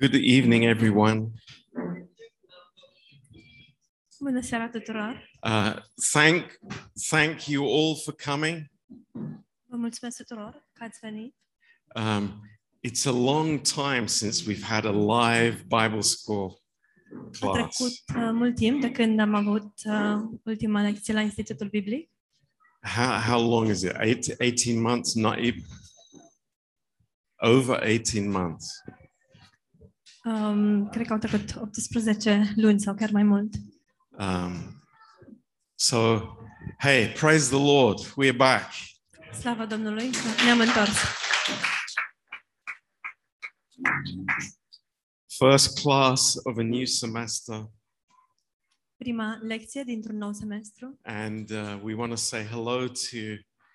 Good evening, everyone. Bună seara tuturor! Uh, thank, thank you all for coming. Vă mulțumesc tuturor că ați venit. Um, it's a long time since we've had a live Bible school A class. trecut uh, mult timp de când am avut uh, ultima lecție la Institutul Biblic. How, how long is it? Eight, 18 months? Not e- over 18 months. Um, cred că au trecut 18 luni sau chiar mai mult. Um, so, hey, praise the Lord. We're back. Slavă Domnului, ne-am întors. First class of a new semester. Prima lecție dintr-un nou semestru. And uh, we want to say hello to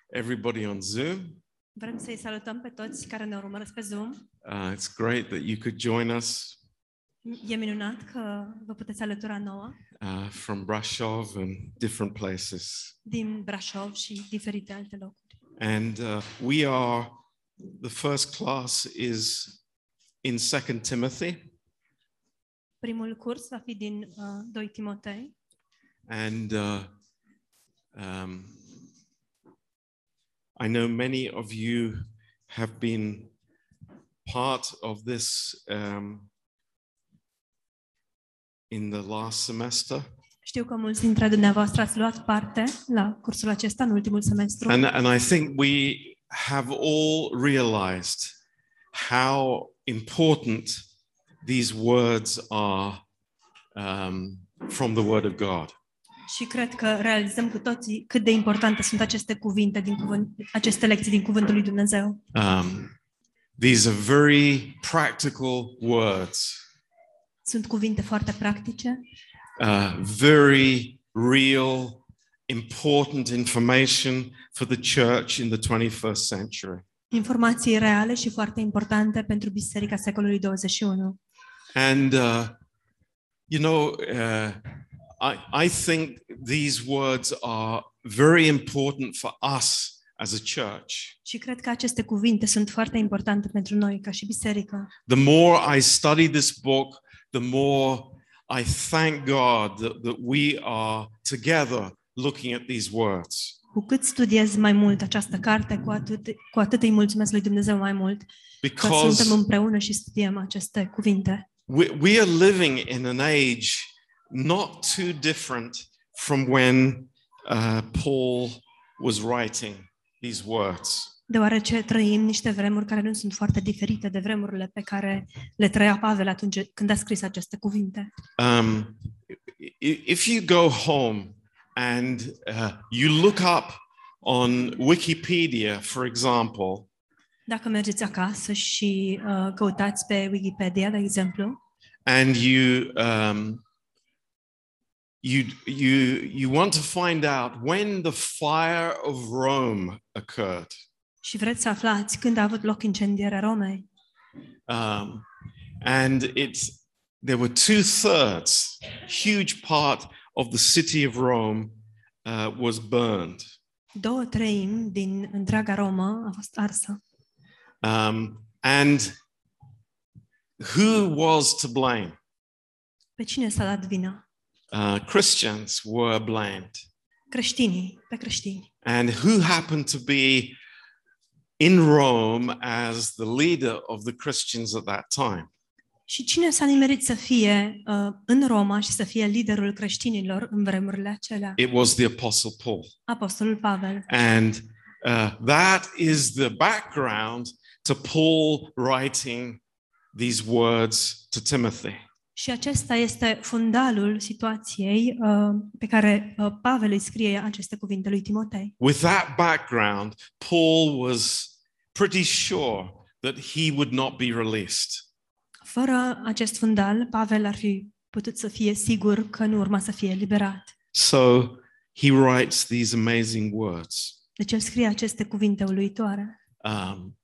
everybody on Zoom. Vrem să-i salutăm pe toți care ne urmăresc pe Zoom. Uh, it's great that you could join us E minunat că vă puteți alătura nouă uh, from Brasov and different places. din Brașov și diferite alte locuri. And uh, we are, the first class is in Second Timothy. Primul curs va fi din uh, 2 Timotei. And uh, um, I know many of you have been part of this um, in the last semester. Știu că mulți dintre dumneavoastră ați luat parte la cursul acesta în ultimul semestru And, and I think we have all realized how important these words are um, from the Word of God. Și cred că realizăm cu toții cât de importante sunt aceste cuvinte din cuvânt, aceste lecții din cuvântul lui Dumnezeu. Um, these are very practical words, Sunt cuvinte foarte practice, uh, very real, important information for the church in the 21st century. informații reale și foarte importante pentru biserica secolului 21. And, uh, you know, uh, I, I think these words are very important for us as a church. Și cred că aceste cuvinte sunt foarte importante pentru noi ca și biserică. The more I study this book, the more I thank God that, that we are together looking at these words. Cu cât studiez mai mult această carte, cu atât, cu atât îi mulțumesc lui Dumnezeu mai mult că suntem Because împreună și studiem aceste cuvinte. we, we are living in an age not too different from when uh, Paul was writing these words. Deoarece trăim niște vremuri care nu sunt foarte diferite de vremurile pe care le trăia Pavel atunci când a scris aceste cuvinte. Um, i- if you go home and uh, you look up on Wikipedia, for example, Dacă mergeți acasă și uh, căutați pe Wikipedia, de exemplu, and you um, you you you want to find out when the fire of Rome occurred, și vreți să aflați când a avut loc incendierea Romei, um, and it's there were two thirds, huge part of the city of Rome uh, was burned. două treimi din întreaga Romă a fost arsă. Um, and who was to blame? Pe cine s-a dat vina? Uh, Christians were blamed. Creștinii, pe creștini. And who happened to be in Rome as the leader of the Christians at that time? Și cine s-a nimerit să fie uh, în Roma și să fie liderul creștinilor în vremurile acelea? It was the Apostle Paul. Apostolul Pavel. And uh, that is the background to Paul writing these words to Timothy. Și acesta este fundalul situației uh, pe care uh, Pavel îi scrie aceste cuvinte lui Timotei. With that background, Paul was pretty sure that he would not be released. Fără acest fundal, Pavel ar fi putut să fie sigur că nu urma să fie eliberat. So he writes these amazing words. Deci el scrie aceste cuvinte uluitoare. Um,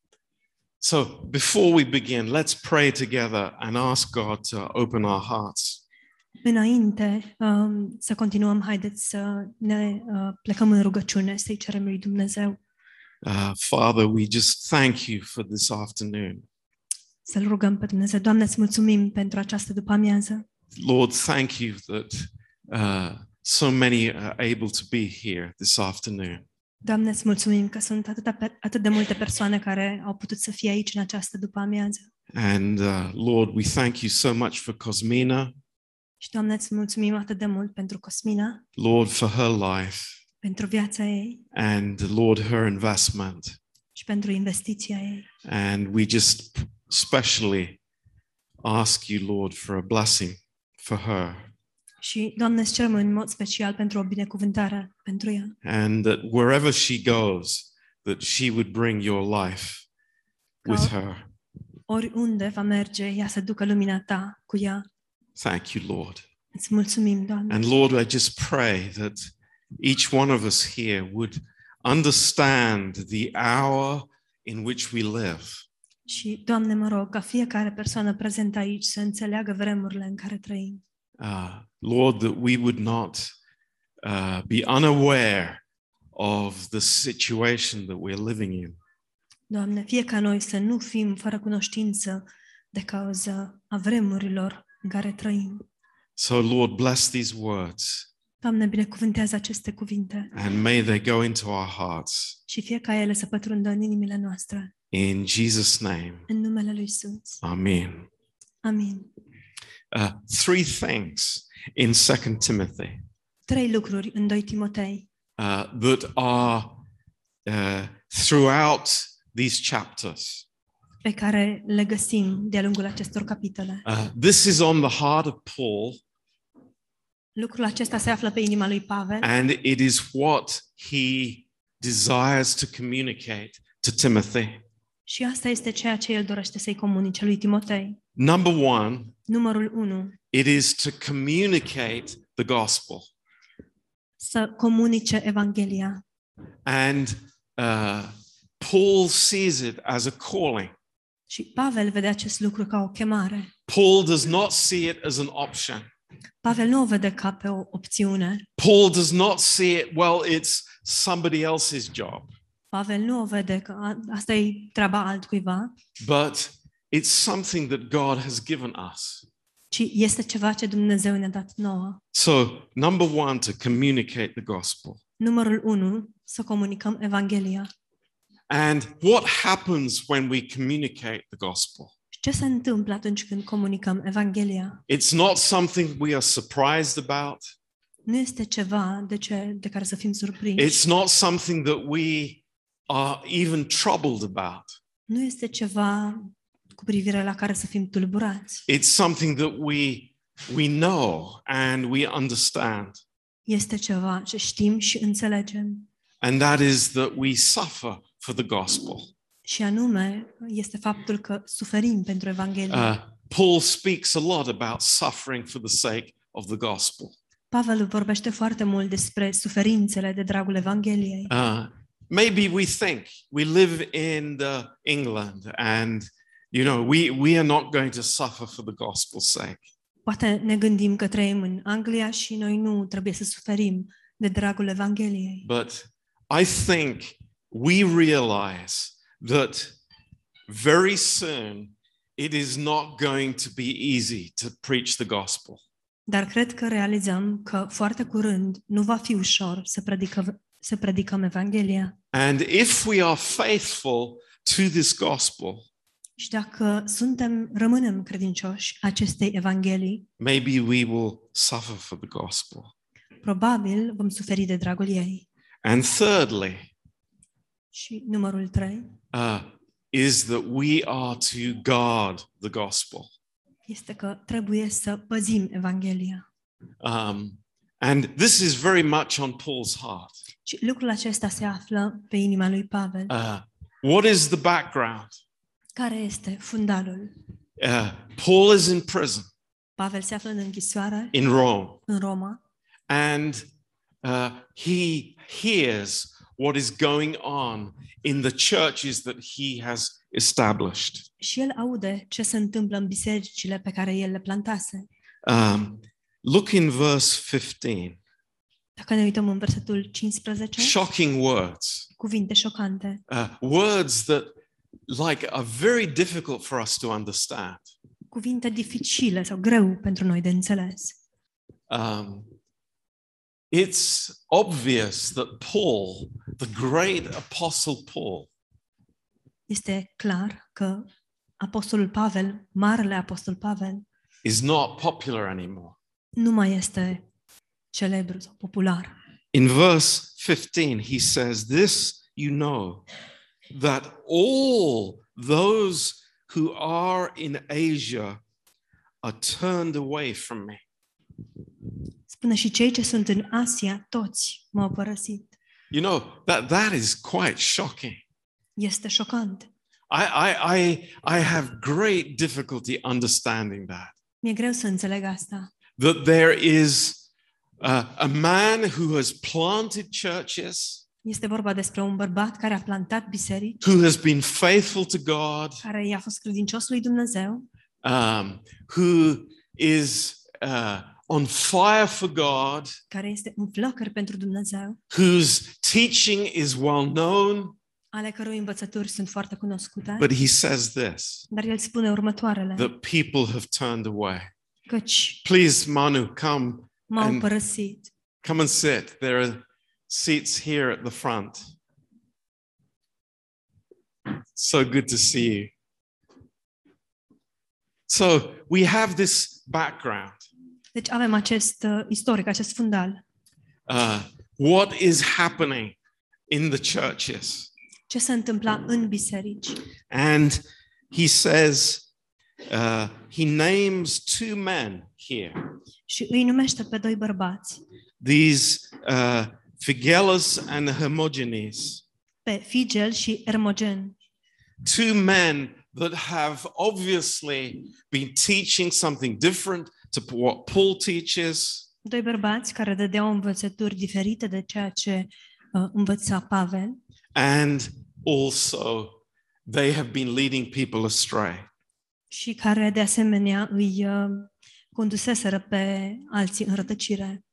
so before we begin, let's pray together and ask God to open our hearts. Înainte um, să continuăm, haideți să ne uh, plecăm în rugăciune, să-i cerem lui Dumnezeu. Uh, Father, we just thank you for this afternoon. Să-L rugăm pe Dumnezeu. Doamne, îți mulțumim pentru această după-amiază. Lord, thank you that uh, so many are able to be here this afternoon. Doamne, îți mulțumim că sunt atâta pe, atât de multe persoane care au putut să fie aici în această după-amiază. And uh, Lord, we thank you so much for Cosmina, Și, Doamne, îți mulțumim atât de mult pentru Cosmina, Lord, for her life, pentru viața ei and Lord, her investment. și pentru investiția ei. And we just specially ask you, Lord, for a blessing for her. Și, Doamne, îți cerem în mod special pentru o binecuvântare pentru ea. And that wherever she goes, that she would bring your life with Ca- her. Oriunde va merge, ea să ducă lumina Ta cu ea. Thank you, Lord. Îți mulțumim, Doamne. And Lord, I just pray that each one of us here would understand the hour in which we live. Și, Doamne, mă rog ca fiecare persoană prezentă aici să înțeleagă vremurile în care trăim. Uh, Lord, that we would not uh, be unaware of the situation that we're living in. Doamne, fie ca noi să nu fim fără cunoștință de cauza a vremurilor în care trăim. So, Lord, bless these words Doamne, binecuvântează aceste cuvinte and may they go into our hearts. și fie ca ele să pătrundă în inimile noastre. In Jesus' name, În numele Lui Isus. Amen. Amin. Uh, three things in Second Timothy Trei lucruri în 2 Timotei uh, that are uh, throughout these chapters. pe care le găsim de-a lungul acestor capitole. Uh, this is on the heart of Paul, Lucrul acesta se află pe inima lui Pavel and it is what he desires to communicate to Timothy. și asta este ceea ce el dorește să-i comunice lui Timotei. Number one, Numărul 1. it is to communicate the gospel. Să comunice Evanghelia. And uh, Paul sees it as a calling. Și Pavel vede acest lucru ca o chemare. Paul does not see it as an option. Pavel nu o vede ca pe o opțiune. Paul does not see it, well, it's somebody else's job, Pavel nu o vede că asta e treaba altcuiva, but it's something that God has given us. ci este ceva ce Dumnezeu ne-a dat nouă. So, number one, to communicate the gospel. Numărul 1, să comunicăm Evanghelia. And what happens when we communicate the gospel? Ce se întâmplă atunci când comunicăm Evanghelia? It's not something we are surprised about. Nu este ceva de, ce, de care să fim surprinși. It's not something that we are even troubled about. Nu este ceva cu privire la care să fim tulburați. It's something that we we know and we understand. Este ceva ce știm și înțelegem. And that is that we suffer for the gospel. Și anume, este faptul că suferim pentru Evanghelie. Uh, Paul speaks a lot about suffering for the sake of the gospel. Pavel vorbește foarte mult despre suferințele de dragul Evangheliei. Uh, maybe we think we live in the England and you know we we are not going to suffer for the gospel's sake. Poate ne gândim că trăim în Anglia și noi nu trebuie să suferim de dragul Evangheliei. But I think we realize that very soon it is not going to be easy to preach the gospel. Dar cred că realizăm că foarte curând nu va fi ușor să, predică, să predicăm Evanghelia. And if we are faithful to this gospel, Și dacă suntem, rămânem credincioși acestei Evanghelii, maybe we will suffer for the gospel. probabil vom suferi de dragul ei. And thirdly, Și numărul 3 uh, is that we are to guard the gospel. este că trebuie să păzim Evanghelia. Um, and this is very much on Paul's heart. Și lucrul acesta se află pe inima lui Pavel. Uh, what is the background? Care este fundalul? Uh, Paul is in prison Pavel se află în închisoare in Rome, în Roma and uh, he hears what is going on in the churches that he has established. și el aude ce se întâmplă în bisericile pe care el le plantase. Um, look in verse 15. Dacă ne uităm în versetul 15, Shocking words, cuvinte șocante, uh, words that like are very difficult for us to understand. Cuvinte dificile sau greu pentru noi de înțeles. Um, it's obvious that Paul, the great apostle Paul, Este clar că apostolul Pavel, marele apostol Pavel, is not popular anymore. nu mai este celebru sau popular. In verse 15, he says, This you know, that all those who are in Asia are turned away from me. Spune și cei ce sunt în Asia, toți m-au părăsit. You know, that, that is quite shocking. Este șocant. I, I, I, I have great difficulty understanding that. Mi-e greu să înțeleg asta. That there is uh, a man who has planted churches, Este vorba despre un bărbat care a plantat biserici, who has been faithful to God, care i-a fost credincios lui Dumnezeu, um, who is uh, on fire for God, care este un flăcăr pentru Dumnezeu, whose teaching is well known. ale cărui învățături sunt foarte cunoscute. But he says this Dar el spune următoarele, that people have turned away. căci Please, Manu, come, m-au And- părăsit. come and sit. There are seats here at the front. So good to see you. So we have this background. Deci avem acest uh, istoric, acest fundal. Uh, what is happening in the churches? Ce se întâmpla în biserici? And he says, uh, he names two men here. Și îi numește pe doi bărbați, These uh, Phygellus and Hermogenes, pe Figel și Ermogen, two men that have obviously been teaching something different to what Paul teaches, doi bărbați care dădeau învățături diferite de ceea ce uh, învăța Pavel and also they have been leading people astray. și care de asemenea îi uh, conduseseră pe alții în rătăcire.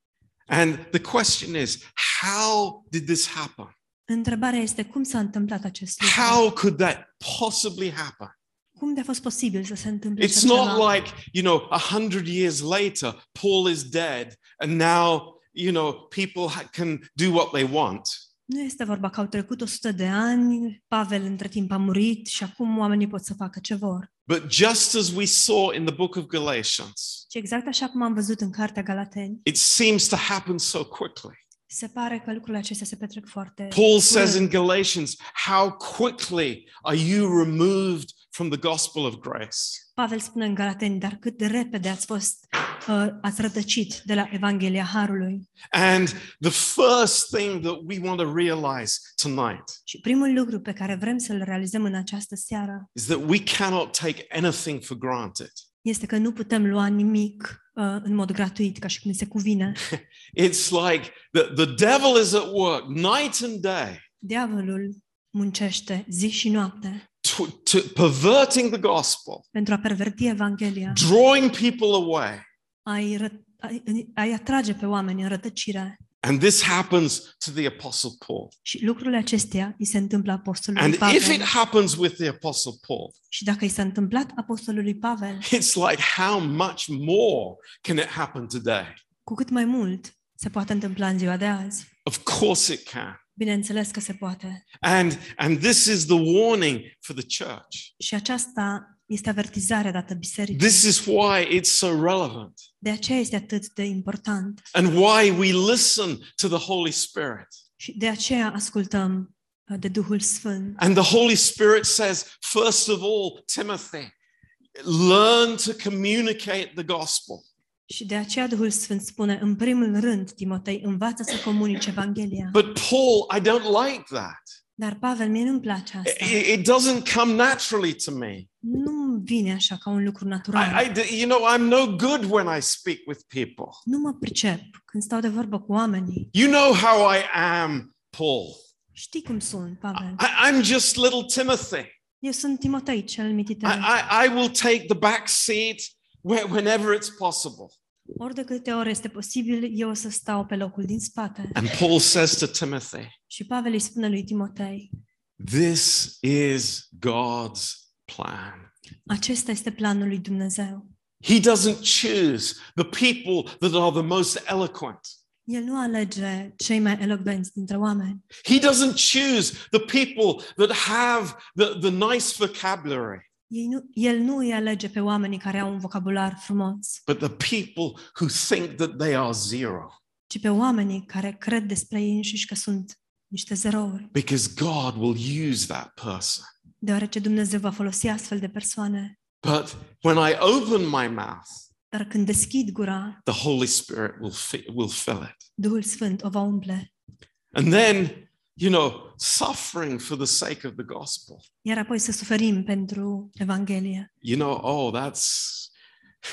And the question is, how did this happen? Întrebarea este cum s-a întâmplat acest lucru? How could that possibly happen? Cum de a fost posibil să se întâmple It's așa not ceva? like, you know, a hundred years later, Paul is dead, and now, you know, people ha- can do what they want. Nu este vorba că au trecut 100 de ani, Pavel între timp a murit și acum oamenii pot să facă ce vor. But just as we saw in the book of Galatians, Și exact așa cum am văzut în Cartea Galateni, it seems to happen so quickly. se pare că lucrurile acestea se petrec foarte Paul says in curând. Galatians, How quickly are you removed from the gospel of grace? Pavel spune în Galateni, dar cât de repede ați fost, uh, ați rătăcit de la Evanghelia Harului. And the first thing that we want to realize tonight Și primul lucru pe care vrem să-l realizăm în această seară is that we cannot take anything for granted. este că nu putem lua nimic uh, în mod gratuit, ca și cum se cuvine. It's like the, the devil is at work night and day, Diavolul muncește zi și noapte to, to perverting the gospel, pentru a perverti Evanghelia, drawing people away. a-i, a-i, a-i atrage pe oameni în rătăcire. And this happens to the Apostle Paul. Și lucrurile acestea îi se întâmplă apostolului And if it happens with the Apostle Paul, Și dacă i s-a întâmplat apostolului Pavel, it's like how much more can it happen today? cu cât mai mult se poate întâmpla în ziua de azi. Of course it can. Bineînțeles că se poate. And and this is the warning for the church. Și aceasta este avertizarea dată bisericii. This is why it's so relevant De aceea este atât de important. and why we listen to the Holy Spirit. Și de aceea ascultăm uh, de Duhul Sfânt. And the Holy Spirit says, first of all, Timothy, learn to communicate the gospel. Și de aceea Duhul Sfânt spune, în primul rând, Timotei, învață să comunici Evanghelia. But Paul, I don't like that. Dar, Pavel, mie nu-mi place asta. It, it doesn't come naturally to me. Nu vine așa ca un lucru natural. I, I- you know, I'm no good when I speak with people. Nu mă pricep când stau de vorbă cu oamenii. You know how I am, Paul. Știi cum sunt, Pavel. I, I'm just little Timothy. Eu sunt Timotei, cel I, mititel. I, I will take the back seat whe- whenever it's possible. Ori de câte ori este posibil, eu să stau pe locul din spate. And Paul says to Timothy, Și Pavel îi spune lui Timotei, This is God's plan. Acesta este planul lui Dumnezeu. He doesn't choose the people that are the most eloquent. El nu alege cei mai elocvenți dintre oameni. He doesn't choose the people that have the, the nice vocabulary, Ei nu, el nu îi alege pe oamenii care au un vocabular frumos, but the people who think that they are zero. ci pe oamenii care cred despre ei înșiși că sunt niște zerouri. Because God will use that person. Deoarece Dumnezeu va folosi astfel de persoane. But when I open my mouth, Dar când deschid gura, the Holy Spirit will, fi- will fill it. Duhul Sfânt o va umple. And then, you know, suffering for the sake of the gospel. Iar apoi să suferim pentru Evanghelie. You know, oh, that's,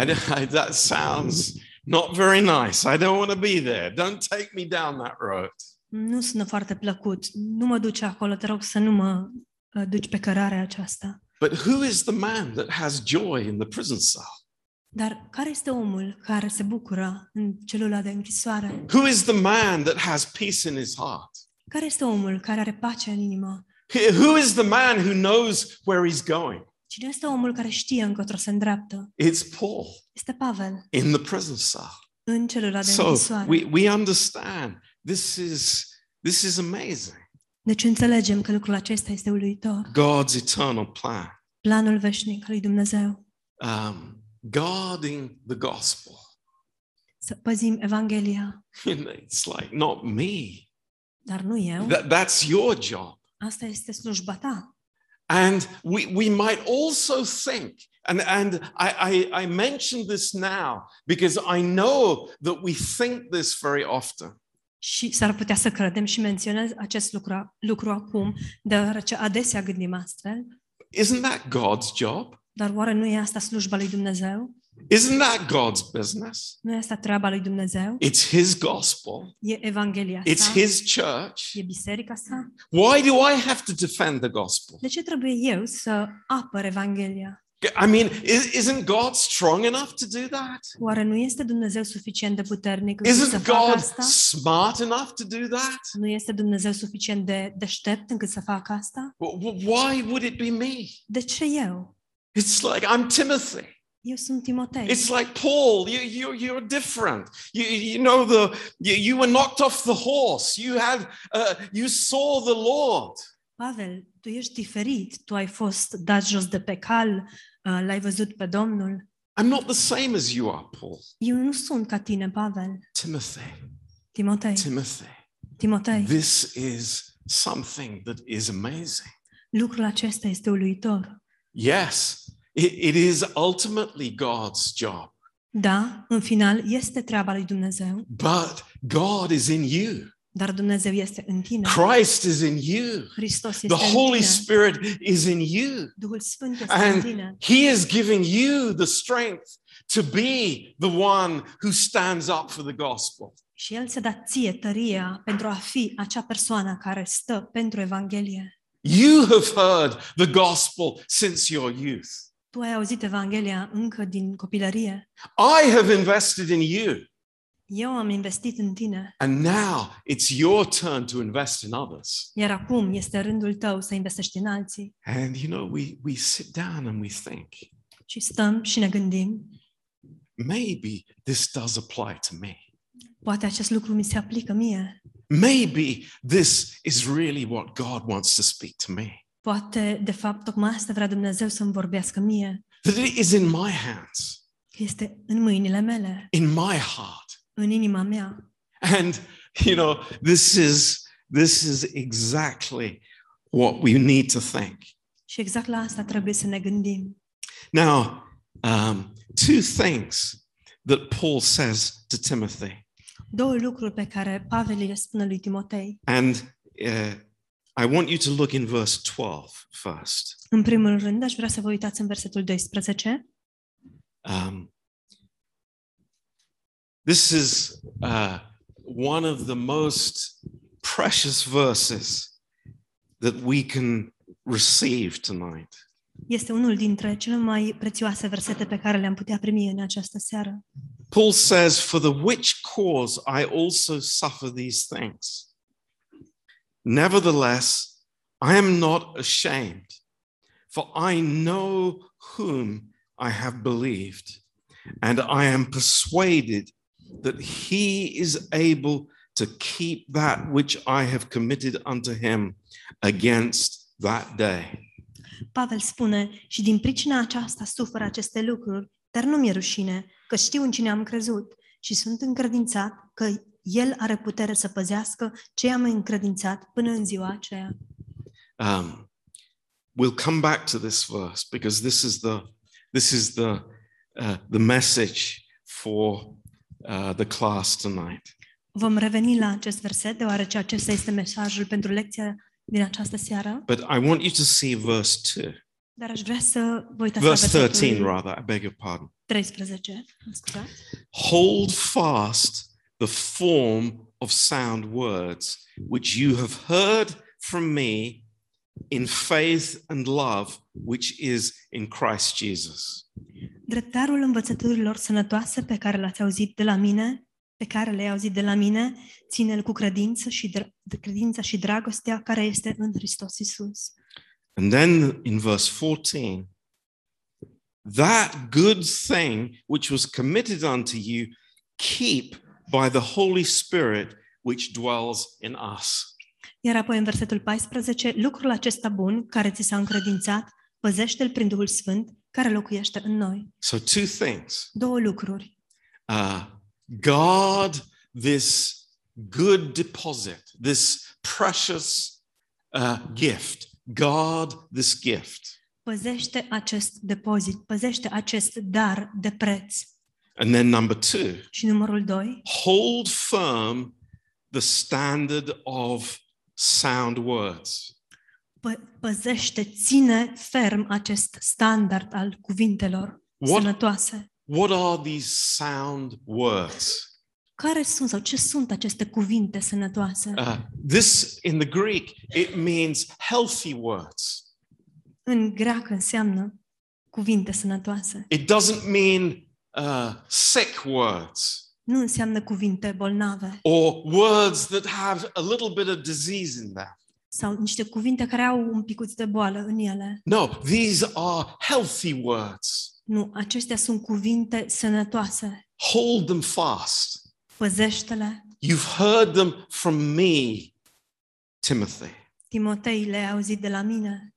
I, don't- I, that sounds not very nice. I don't want to be there. Don't take me down that road. Nu sună foarte plăcut. Nu mă duce acolo, te rog să nu mă uh, duci pe cărarea aceasta. But who is the man that has joy in the prison cell? Dar care este omul care se bucură în celula de închisoare? Who is the man that has peace in his heart? Care este omul care are pace în inimă? Who is the man who knows where he's going? Cine este omul care știe încotro se îndreaptă? It's Paul Este Pavel, in the prison cell. în celula de So închisoare. we, we understand this is this is amazing. Deci înțelegem că lucrul acesta este uluitor. God's eternal plan. Planul veșnic al lui Dumnezeu. Um, guarding the gospel. Să păzim Evanghelia. It's like not me. Dar nu eu. That, that's your job. Asta este slujba ta. And we, we might also think, and, and I, I, I mention this now because I know that we think this very often. Și s-ar putea să credem și menționez acest lucru, lucru acum, deoarece adesea gândim astfel. Isn't that God's job? Dar oare nu e asta slujba lui Dumnezeu? Isn't that God's business? Nu e asta treaba lui Dumnezeu? It's His gospel, E Evanghelia it's? His church. E biserica sa? Why do I have to defend the gospel? De ce trebuie eu eh, să apăr Evanghelia? I mean, isn't God strong enough to do that? Oare nu este Dumnezeu suficient de puternic încât să Isn't facă God asta? smart enough to do that? Nu este Dumnezeu suficient de deștept încât să facă asta? Why would it be me? De ce eu? It's like I'm Timothy. Eu sunt Timotei. It's like Paul. You, you, you're different. You, you know the you, you were knocked off the horse. You had uh, you saw the Lord. Pavel, tu ești diferit. Tu ai fost dat jos de pe cal, uh, l-ai văzut pe Domnul. I'm not the same as you are, Paul. Eu nu sunt ca tine, Pavel. Timothy. Timotei. Timothy. Timotei. This is something that is amazing. Lucrul acesta este uluitor. Yes, it, is ultimately God's job, Da, în final este treaba lui Dumnezeu, but God is in you. dar Dumnezeu este în tine. Christ is in you. Hristos este The în Holy. Spirit is in you. Duhul Sfânt este în And tine. He is giving you the strength to be the one who stands up for the gospel. Și El ți-a dat ție tăria pentru a fi acea persoană care stă pentru Evanghelie. You have heard the gospel since your youth. Tu ai auzit Evanghelia încă din copilărie. I have invested in you. Eu am investit în tine, And now it's your turn to invest in others. iar acum este rândul tău să investești în alții. And you know, we, we sit down and we think, Și stăm și ne gândim, maybe this does apply to me. poate acest lucru mi se aplică mie. Maybe this is really what God wants to speak to me. Poate, de fapt, tocmai asta vrea Dumnezeu să-mi vorbească mie, That it is in my hands, că este în mâinile mele, in my heart. în inima mea. And you know, this is this is exactly what we need to think. Și exact la asta trebuie să ne gândim. Now, um, two things that Paul says to Timothy, Două lucruri pe care Pavel le spune lui Timotei. and uh, I want you to look in verse 12 first. În primul rând, aș vrea să vă uitați în versetul 12. Um, this is uh, one of the most precious verses that we can receive tonight. Este unul dintre cele mai prețioase versete pe care le-am putea primi în această seară. Paul says, For the which cause I also suffer these things. Nevertheless, I am not ashamed, for I know whom I have believed, and I am persuaded that he is able to keep that which I have committed unto him against that day. Pavel spune, și din pricina aceasta sufer aceste lucruri, dar nu mi-e rușine, că știu în cine am crezut și sunt încredințat că el are putere să păzească ce am încredințat până în ziua aceea. Um, we'll come back to this verse because this is the this is the uh, the message for uh, the class tonight. Vom reveni la acest verset, deoarece acesta este mesajul pentru lecția din această seară, But I want you to see verse 2. dar aș vrea să vă uitați Verse la 13, versetul rather, I beg your pardon. 13. mă scuzați. Hold fast the form of sound words which you have heard from me in faith and love which is in Christ Jesus. Dreptarul învățăturilor sănătoase pe care le-ați auzit de la mine, pe care le-ai auzit de la mine, ține-l cu credință și, dr- de credința și dragostea care este în Hristos Isus. And then in verse 14, that good thing which was committed unto you, keep by the Holy Spirit which dwells in us. Iar apoi în versetul 14, lucrul acesta bun care ți s-a încredințat, păzește-l prin Duhul Sfânt care locuiește în noi. So, two things. Două lucruri. Uh, guard this good deposit, this precious uh, gift. Guard this gift. Păzește acest depozit, păzește acest dar de preț. And then, number two, Și numărul 2, hold firm the standard of sound words. pă- păzește, ține ferm acest standard al cuvintelor What- sănătoase. What are these sound words? Care sunt sau ce sunt aceste cuvinte sănătoase? Uh, this in the Greek, it means healthy words. În greacă înseamnă cuvinte sănătoase. It doesn't mean uh, sick words Nu înseamnă cuvinte bolnave or words that have a little bit of disease in them. sau niște cuvinte care au un picuț de boală în ele. No, these are healthy words. Nu, acestea sunt cuvinte sănătoase. Hold them fast. Păzește-le. You've heard them from me, Timothy. Timotei le-ai auzit de la mine.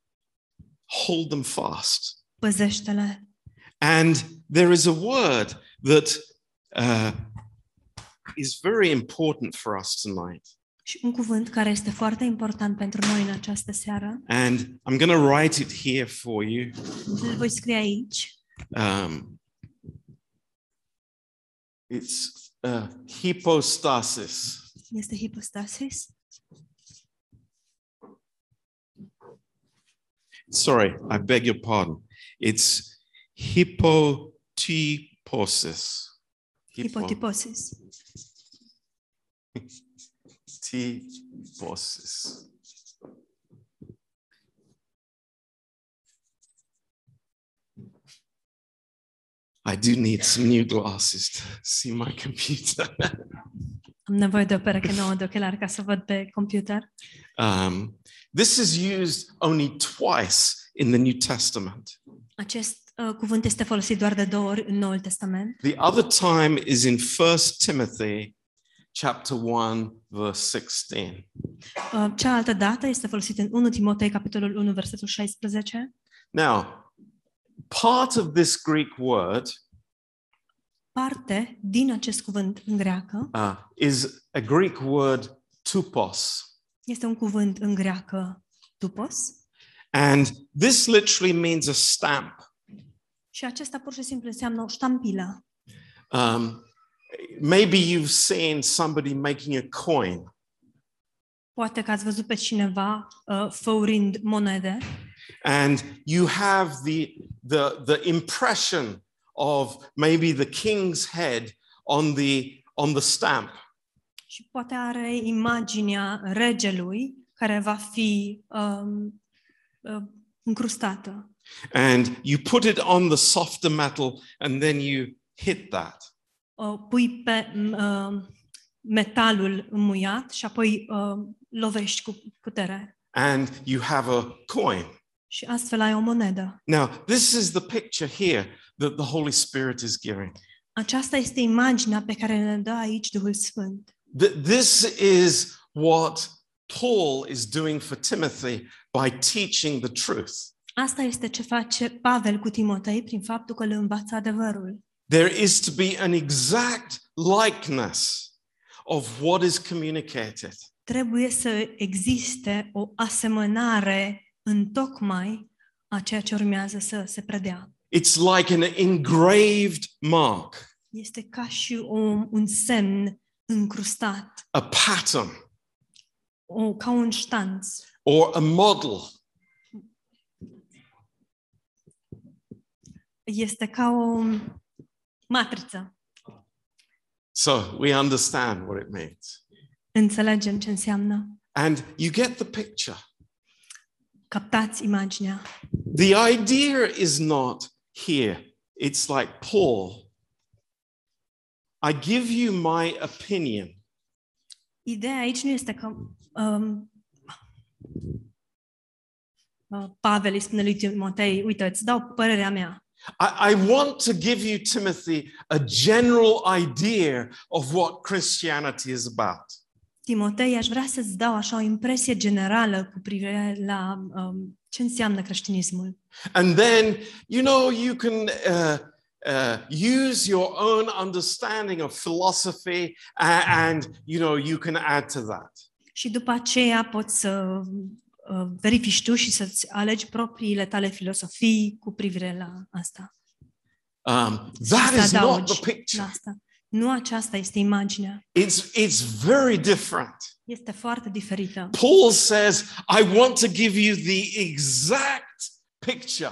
Hold them fast. Păzește-le. And there is a word that uh, is very important for us tonight. Și un cuvânt care este foarte important pentru noi în această seară. And I'm going to write it here for you. Îl voi scrie aici. Um, it's uh, hypostasis. Este hipostasis. Sorry, I beg your pardon. It's hypotyposis. Hypo- Hipotiposis. Typosis. I do need some new glasses to see my computer. Am nevoie de o pereche nouă de ochelari ca să văd pe computer. um, this is used only twice in the New Testament. Acest uh, cuvânt este folosit doar de două ori în Noul Testament. The other time is in 1 Timothy chapter 1 verse 16. Uh, cealaltă dată este folosit în 1 Timotei, capitolul 1, versetul 16. Now, part of this Greek word Parte din acest cuvânt în greacă uh, is a Greek word tupos. este un cuvânt în greacă tupos And this literally means a stamp. Și acesta pur și simplu înseamnă o ștampilă. Um, maybe you've seen somebody making a coin, Poate că ați văzut pe cineva uh, făurind monede and you have the, the, the impression of maybe the king's head on the, on the stamp. și poate are imaginea regelui care va fi um, uh, încrustată. And you put it on the softer metal, and then you hit that. O pui pe uh, metalul înmuiat și apoi uh, lovești cu putere. and you have a coin. Și astfel ai o monedă. Now, this is the picture here that the Holy Spirit is giving. Aceasta este imaginea pe care ne dă aici Duhul Sfânt. Th- This is what Paul is doing for Timothy by teaching the truth. Asta este ce face Pavel cu Timotei prin faptul că le învață adevărul. There is to be an exact likeness of what is communicated. Trebuie să existe o asemănare în tocmai a ceea ce urmează să se predea. It's like an engraved mark, Este ca și un, un semn încrustat, a pattern, o, ca un ștanț or a model. Este ca o matriță. So we understand what it means. Înțelegem ce înseamnă. And you get the picture. Captați imaginea. The idea is not here. It's like Paul. I give you my opinion, Ideea aici nu este că um, Pavel îi spune lui Timotei, uite, îți dau părerea mea. I, I want to give you, Timothy, a general idea of what Christianity is about. Timotei, aș vrea să-ți dau așa o impresie generală cu privire la um, ce înseamnă creștinismul. And then, you know, you can uh, uh, use your own understanding of philosophy a- and, you know, you can add to that. Și după aceea poți să verifici tu și să-ți alegi propriile tale filosofii cu privire la asta. Um, Și that să is not adaugi the picture. la asta. Nu aceasta este imaginea. It's, it's very different. Este foarte diferită. Paul says, I want to give you the exact picture.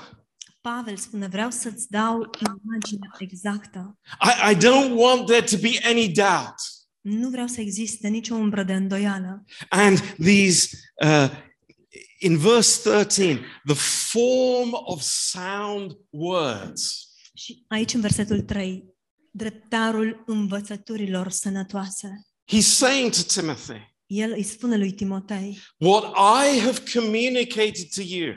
Pavel spune, vreau să-ți dau imaginea exactă. I, I don't want there to be any doubt. Nu vreau să existe nicio umbră de îndoială. And these, uh, in verse 13, the form of sound words. Și aici în versetul 3, dreptarul învățăturilor sănătoase. He's saying to Timothy, El îi spune lui Timotei, What I have communicated to you,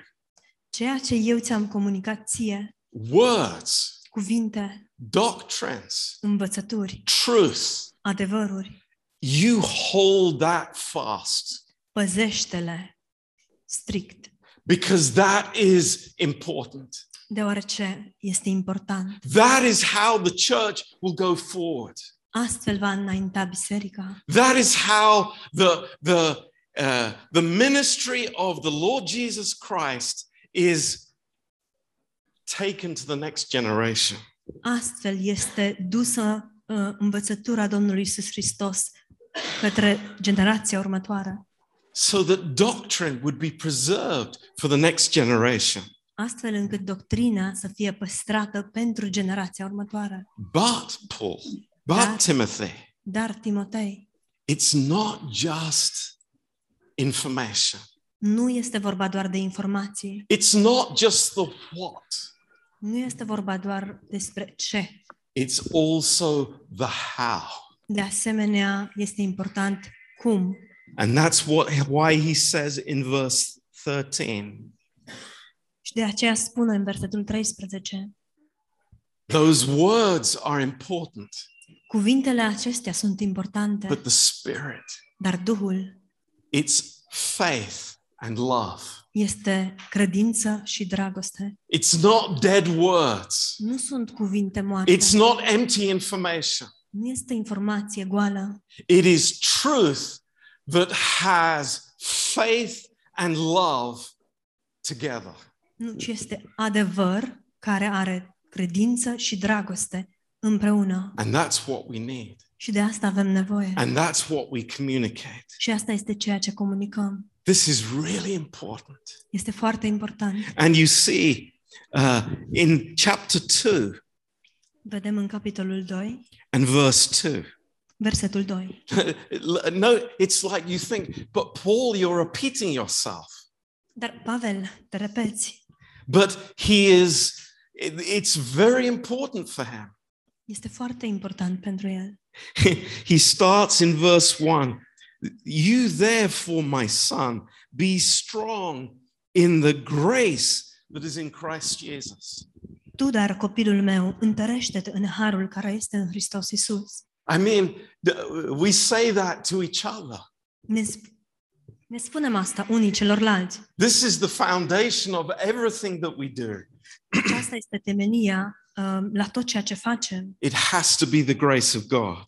ceea ce eu ți-am comunicat ție, words, cuvinte, doctrines, învățături, truth, adevăruri, you hold that fast păzește-le strict, because that is important. deoarece este important. That is how the church will go forward. Astfel va înainta biserica. That is how the, the, uh, the ministry of the Lord Jesus Christ is taken to the next generation. Astfel este dusă uh, învățătura Domnului Isus Hristos către generația următoare. So that doctrine would be preserved for the next generation. astfel încât doctrina să fie păstrată pentru generația următoare. But, Paul, but Da. Timothy, Dar, Timotei, it's not just information. nu este vorba doar de informații, It's not just the what, nu este vorba doar despre ce. it's also the how. De asemenea, este important cum. And that's what why he says in verse 13, Și de aceea spune în versetul 13, those words are important, cuvintele acestea sunt importante, but the spirit, dar Duhul it's faith and love. este credință și dragoste. It's not dead words. Nu sunt cuvinte moarte, It's not empty information. nu este informație goală, It is truth that has faith and love together. nu, ci este adevăr care are credință și dragoste împreună. And that's what we need. Și de asta avem nevoie. And that's what we communicate. Și asta este ceea ce comunicăm. This is really important. Este foarte important. And you see uh, in chapter 2 Vedem în capitolul 2, and verse 2. Versetul 2. no, it's like you think, but Paul, you're repeating yourself. Dar, Pavel, te repeți. But he is, it's very important for him. Este foarte important pentru el. he starts in verse 1 You therefore, my son, be strong in the grace that is in Christ Jesus. Tu, dar, copilul meu, întărește-te în harul care este în Hristos Isus. I mean, we say that to each other. Ne, sp- ne spunem asta unii celorlalți. This is the foundation of everything that we do. Aceasta este temenia uh, la tot ceea ce facem. It has to be the grace of God.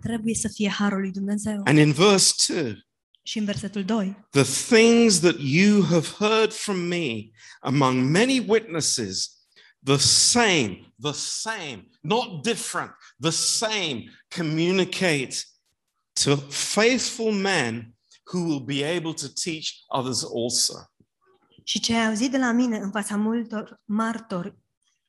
Trebuie să fie harul lui Dumnezeu. And in verse 2, Și în versetul 2, the things that you have heard from me among many witnesses, the same, the same, not different, the same, communicate to faithful men who will be able to teach others also. și ce ai auzit de la mine în fața multor martori,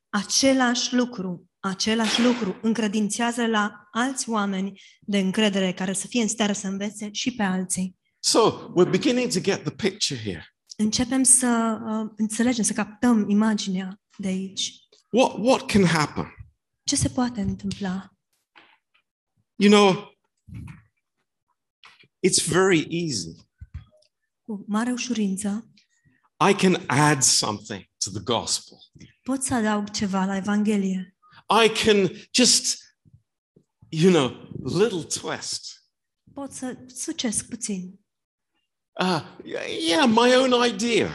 același lucru, același lucru încredințează la alți oameni de încredere care să fie în stare să învețe și pe alții. So we're beginning to get the picture here. Începem să uh, înțelegem, să captăm imaginea de aici. What, what can happen? Ce se poate întâmpla? You know, it's very easy. Cu mare ușurință I can add something to the gospel. pot să adaug ceva la Evanghelie. I can just, you know, little twist. Pot să sucesc puțin. Uh, yeah, my own idea.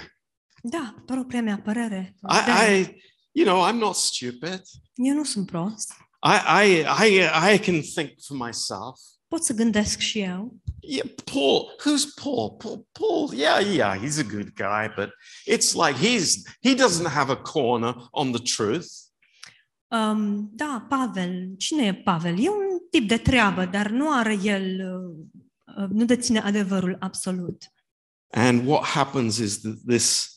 Da, propria mea părere. I, I, you know, I'm not stupid. Eu nu sunt prost. I, I, I, I can think for myself. Pot să gândesc și eu. Yeah, Paul. Who's Paul? Paul. Paul. Yeah, yeah, he's a good guy, but it's like he's he doesn't have a corner on the truth. Um, da, Pavel. Cine e Pavel? E un tip de treabă, dar nu are el, uh, nu deține adevărul absolut. And what happens is that this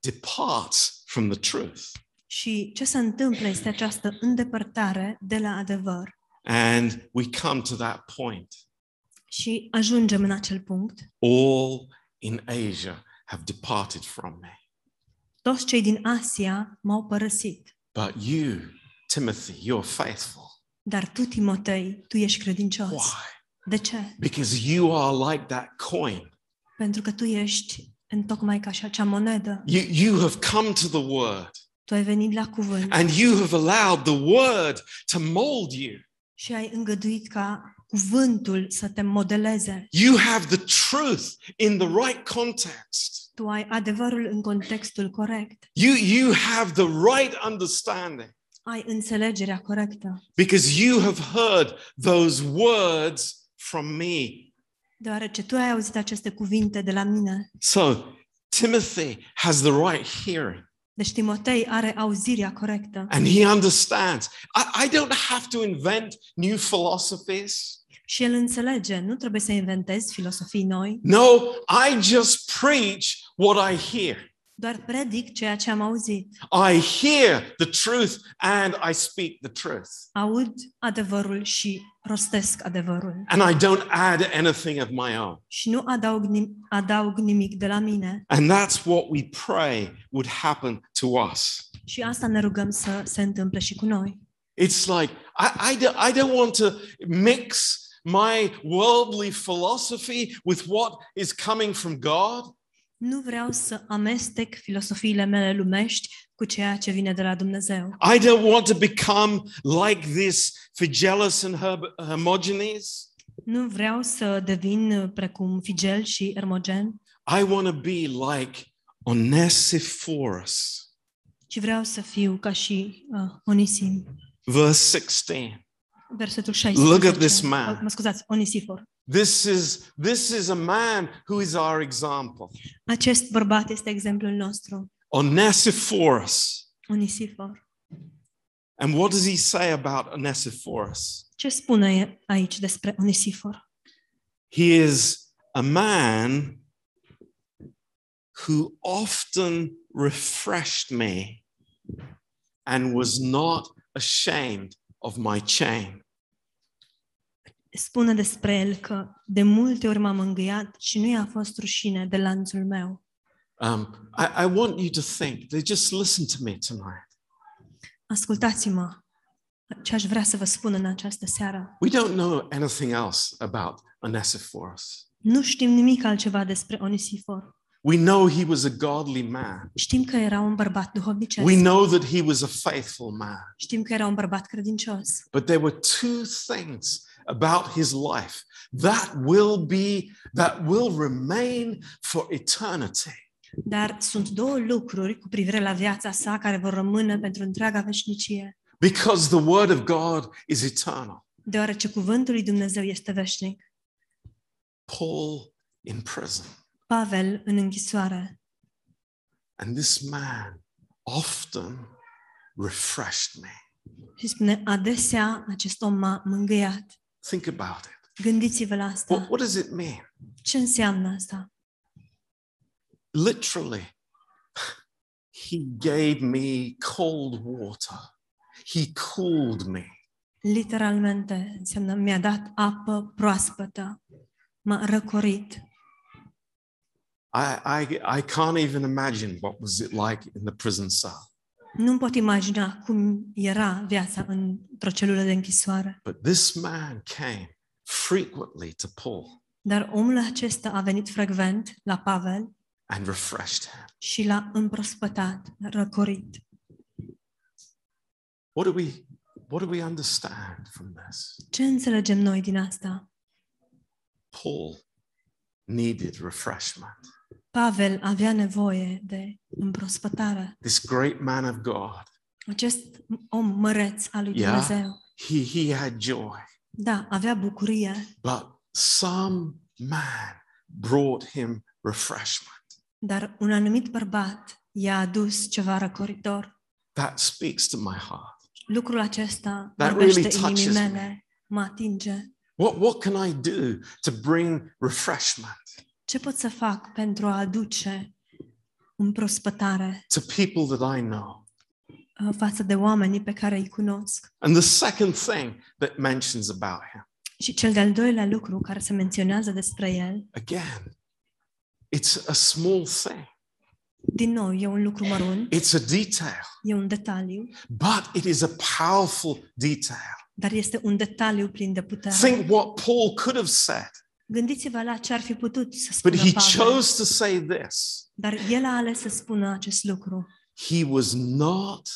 departs from the truth. Și ce se întâmplă este această îndepărtare de la adevăr. And we come to that point. Și ajungem în acel punct. All in Asia have departed from me. Toți cei din Asia m-au părăsit. But you, Timothy, you're faithful. Dar tu, Timotei, tu ești credincios. Why? De ce? Because you are like that coin. Pentru că tu ești în tocmai ca acea monedă. You, you have come to the word Tu ai venit la cuvânt and you have allowed the word to mold you. și ai îngăduit ca cuvântul să te modeleze. You have the truth in the right context. Tu ai adevărul în contextul corect. You, you have the right understanding Ai înțelegerea corectă. because you have heard those words from me. Deoarece tu ai auzit aceste cuvinte de la mine. So Timothy has the right hearing Deci Timotei are auzirea corectă. and he understands. I, I don't have to invent new philosophies. Și el înțelege, nu trebuie să inventezi filosofii noi, No, I just preach what I hear. Doar predic ceea ce am auzit. I hear the truth and I speak the truth. Aud adevărul și rostesc adevărul. And I don't add anything of my own. Și nu adaug, nim- adaug nimic de la mine. And that's what we pray would happen to us. Și asta ne rugăm să se întâmple și cu noi. It's like, I, I, don't, I don't want to mix my worldly philosophy with what is coming from God. Nu vreau să amestec filosofiile mele lumești cu ceea ce vine de la Dumnezeu. I don't want to become like this Figelus and Herb- Hermogenes. Nu vreau să devin precum Figel și Hermogen, I want to be like Onesiphorus. ci vreau să fiu ca și uh, Onisim. Verse 16. Versetul 16. Look at this man. Uh, Mă scuzați, Onisifor. This is, this is a man who is our example. Acest bărbat este exemplul nostru, Onesiphorus. Onisifor. And what does he say about Onesiphorus? Ce spune aici despre Onisifor? He is a man who often refreshed me and was not ashamed of my chain. Spune despre el că de multe ori m-a mângâiat și nu i-a fost rușine de lanțul meu. Um, I, I want you to think, they just listen to me tonight. Ascultați-mă, Ce aș vrea să vă spun în această seară? We don't know anything else about Onesiphorus. Nu știm nimic altceva despre Onisifor. We know he was a godly man. Știm că era un bărbat duhovnicesc. We know that he was a faithful man. Știm că era un bărbat credincios. But there were two things about his life that will be that will remain for eternity. Dar sunt două lucruri cu privire la viața sa care vor rămâne pentru întreaga veșnicie. Because the word of God is eternal. Deoarece cuvântul lui Dumnezeu este veșnic. Paul in prison. Pavel în închisoare. And this man often refreshed me. Și spune, adesea acest om m-a mângâiat. Think about it. Gândiți-vă la What, what does it mean? Ce înseamnă asta? Literally, he gave me cold water. He cooled me. Literalmente înseamnă mi-a dat apă proaspătă. M-a răcorit. I, I, I can't even imagine what was it like in the prison cell. Nu pot imagina cum era viața într-o celulă de închisoare. But this man came frequently to Paul Dar omul acesta a venit frecvent la Pavel and refreshed him. și l-a împrospătat, l-a răcorit. What do we what do we understand from this? Ce înțelegem noi din asta? Paul needed refreshment. Pavel avea nevoie de împrospătare. This great man of God, Acest om măreț al lui Yeah. Dumnezeu. he he had joy. Da, avea bucurie, But some man brought him refreshment. dar un anumit bărbat i-a adus ceva răcoritor. That speaks to my heart. Lucrul acesta That vorbește really inimii touches me. mele, mă atinge. What what can I do to bring refreshment Ce pot să fac pentru a aduce împrospătare to people that I know? uh, față de oamenii pe care îi cunosc? And the second thing that mentions about him, Și cel de-al doilea lucru care se menționează despre el, again, it's a small thing. din nou, e un lucru mărunt, It's a detail, e un detaliu, but it is a powerful detail. dar este un detaliu plin de putere. Think what Paul could have said, Gândiți-vă la ce ar fi putut să but spună he Pavel, chose to say this. dar el a ales să spună acest lucru. He was not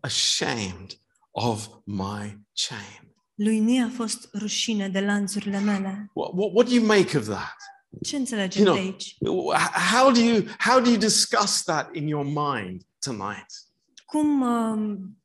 ashamed of my chain. Lui nu i-a fost rușine de lanțurile mele. What, what, what do you make of that? Ce înțelegem You de know, aici? How do you how do you discuss that in your mind tonight? Cum um,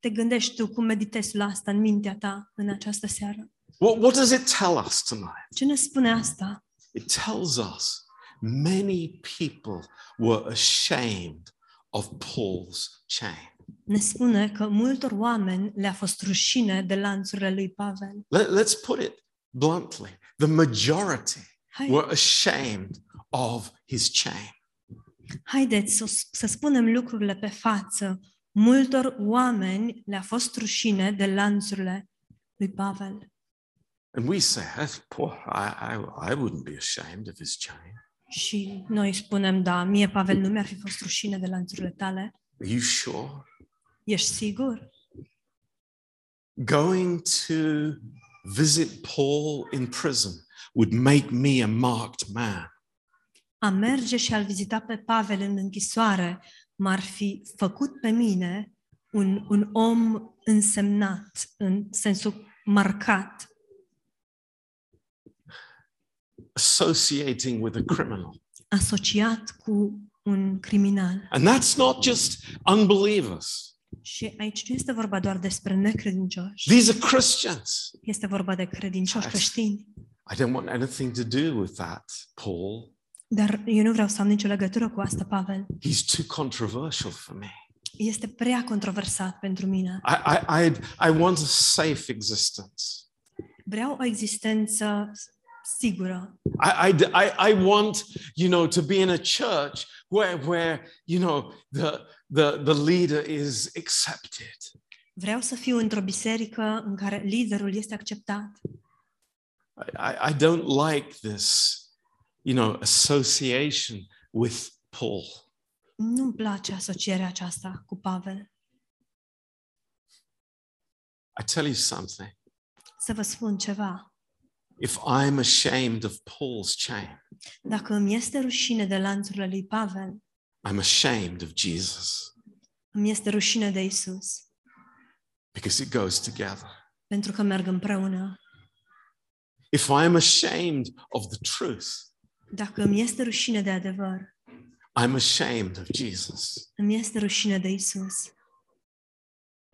te gândești tu, cum meditezi la asta în mintea ta în această seară? What, what does it tell us tonight? Ce ne spune asta? It tells us many people were ashamed of Paul's chain. Ne spune că multor oameni le-a fost rușine de lanțurile lui Pavel. Let, let's put it bluntly the majority Hai, were ashamed of his chain. haideți să, să spunem lucrurile pe față. Multor oameni le-a fost rușine de lanțurile lui Pavel. And we say, "That's poor. I, I, I wouldn't be ashamed of his chain. Și noi spunem, da, mie, Pavel, nu mi-ar fi fost rușine de lanțurile tale. Are you sure? Ești sigur? Going to visit Paul in prison would make me a marked man. A merge și a-l vizita pe Pavel în închisoare m-ar fi făcut pe mine un, un om însemnat, în sensul marcat, associating with a criminal. asociat cu un criminal. And that's not just unbelievers. Și aici nu este vorba doar despre necredincioși, These are Christians. este vorba de credincioși creștini. I don't want anything to do with that, Paul. Dar eu nu vreau să am nicio legătură cu asta, Pavel. He's too controversial for me. Este prea controversat pentru mine. I, I, I, I want a safe existence. Vreau o existență sigură. I, I, I, I want, you know, to be in a church where, where you know, the, the, the leader is accepted. Vreau să fiu într-o biserică în care liderul este acceptat. I, I, I don't like this, you know, association with Paul. Nu-mi place asocierea aceasta cu Pavel. I tell you something. Să vă spun ceva. If I'm ashamed of Paul's chain, Dacă îmi este rușine de lanțurile lui Pavel, I'm ashamed of Jesus îmi este rușine de Isus, because it goes together. pentru că merg împreună. If I'm ashamed of the truth, Dacă îmi este rușine de adevăr, I'm ashamed of Jesus. îmi este rușine de Isus.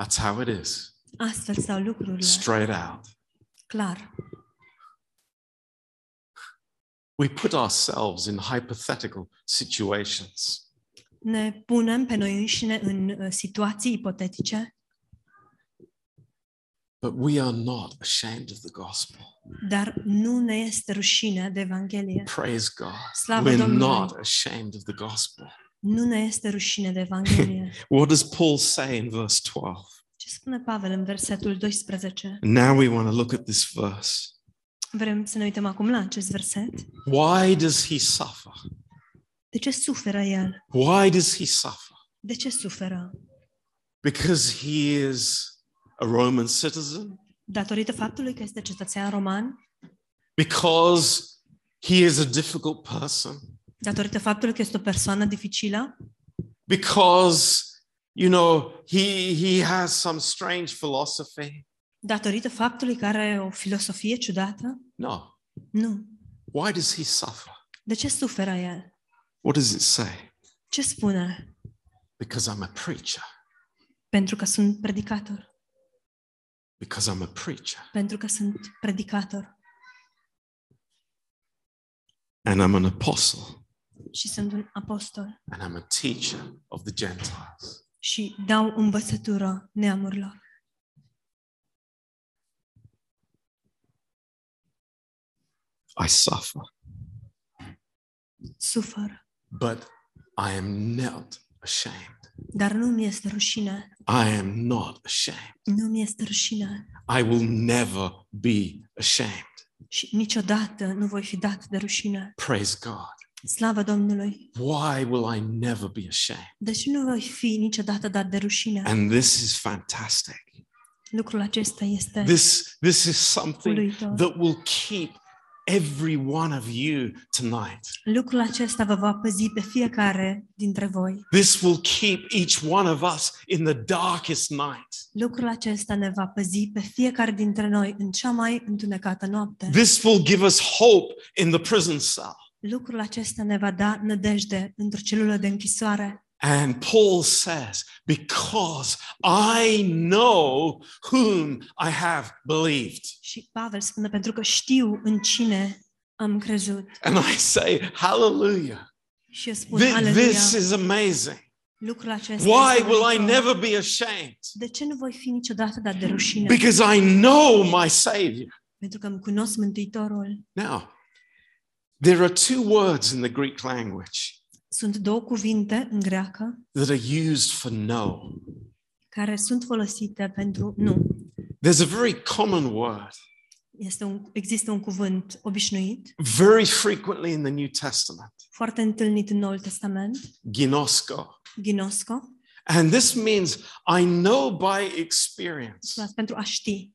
That's how it is. Astfel stau lucrurile. Straight out. Clar. We put ourselves in hypothetical situations. Ne punem pe noi înșine în uh, situații ipotetice, But we are not ashamed of the gospel. dar nu ne este rușine de Evanghelie. Praise God. Slavă We're Domnului. not ashamed of the gospel. Nu ne este rușine de Evanghelie. What does Paul say in verse 12? Ce spune Pavel în versetul 12? Now we want to look at this verse. Vrem să ne uităm acum la acest verset. Why does he suffer? De ce suferă el? Why does he suffer? De ce suferă? Because he is a Roman citizen? Datorită faptului că este cetățean roman? Because he is a difficult person? Datorită faptului că este o persoană dificilă? Because, you know, he, he has some strange philosophy? Datorită faptului că are o filosofie ciudată? No. Nu. Why does he suffer? De ce suferă el? What does it say? Ce spune? Because I'm a preacher. Pentru că sunt predicator. Because I'm a preacher. Pentru că sunt predicator. And I'm an apostle. Și sunt un apostol. And I'm a teacher of the Gentiles. Și dau învățătură neamurilor. I suffer. Sufăr. But I am not ashamed. Dar nu mi este rușine. I am not ashamed. Nu mi este rușine. I will never be ashamed. Și niciodată nu voi fi dat de rușine. Praise God. Slavă Domnului! Why will I never be ashamed? Deci nu voi fi niciodată dat de rușine. And this is fantastic. Lucrul acesta este This, this is something uluitor. that will keep every one of you tonight. Lucrul acesta vă va păzi pe fiecare dintre voi. This will keep each one of us in the darkest night. Lucrul acesta ne va păzi pe fiecare dintre noi în cea mai întunecată noapte. This will give us hope in the prison cell. Lucrul acesta ne va da nădejde într-o celulă de închisoare. And Paul says, Because I know whom I have believed. Și Pavel spune, pentru că știu în cine am crezut. And I say, Hallelujah. Și eu spun, Thi- This is amazing. lucrul acesta Why will I never be ashamed? De ce nu voi fi niciodată dat de rușine? Because I know my Savior. Pentru că îmi cunosc Mântuitorul. Now, there are two words in the Greek language Sunt două cuvinte în greacă that are used for no. care sunt folosite pentru nu. There's a very common word, Este un, există un cuvânt obișnuit, very frequently in the New Testament, foarte întâlnit în Noul Testament, ginosko. ginosco, And this means I know by experience. Las pentru a ști.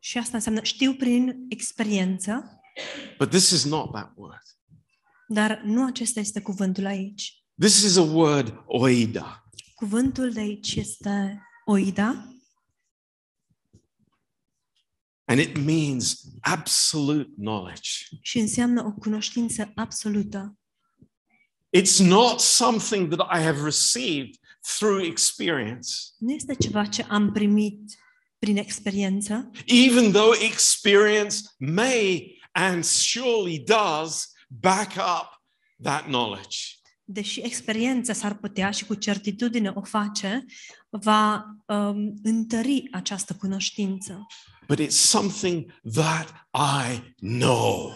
Și asta înseamnă știu prin experiență, But this is not that word. Dar nu acesta este cuvântul aici. This is a word, oida. Cuvântul de aici este oida And it means absolute knowledge. și înseamnă o cunoștință absolută. It's not something that I have received through experience, Nu este ceva ce am primit prin experiență, even though experience may and surely does back up that knowledge. deși experiența s-ar putea și cu certitudine o face, va um, întări această cunoștință, But it's something that I know.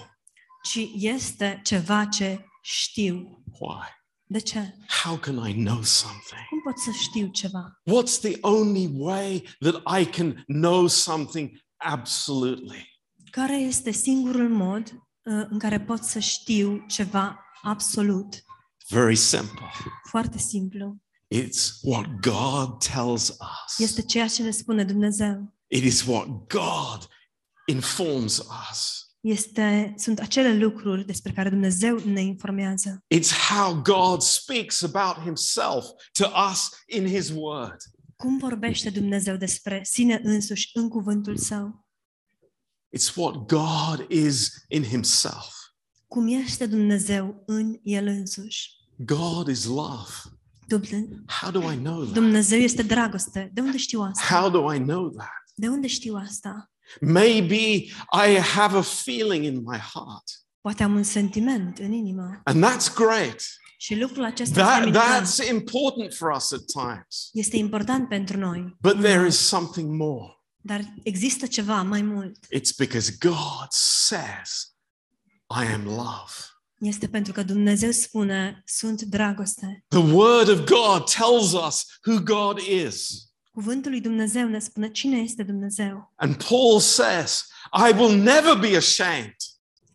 ci este ceva ce știu. Why? De ce? How can I know something? Cum pot să știu ceva? What's the only way that I can know something absolutely? Care este singurul mod uh, în care pot să știu ceva absolut? Very simple. Foarte simplu. It's what God tells us. Este ceea ce ne spune Dumnezeu. It is what God informs us. Este, sunt acele lucruri despre care Dumnezeu ne informează. It's how God speaks about himself to us in his word. Cum vorbește Dumnezeu despre sine însuși în cuvântul său? It's what God is in himself. Cum este Dumnezeu în el însuși? God is love. Dumne- How do I know that? Dumnezeu este dragoste. De unde știu asta? How do I know that? De unde știu asta? Maybe I have a feeling in my heart. Poate am un sentiment în inimă. And that's great. Și lucrul acesta este That, minunat. that's important for us at times. Este important pentru noi. But there is something more. Dar există ceva mai mult. It's because God says, I am love. Este pentru că Dumnezeu spune, sunt dragoste. The word of God tells us who God is. Cuvântul lui Dumnezeu ne spune cine este Dumnezeu. And Paul says, I will never be ashamed.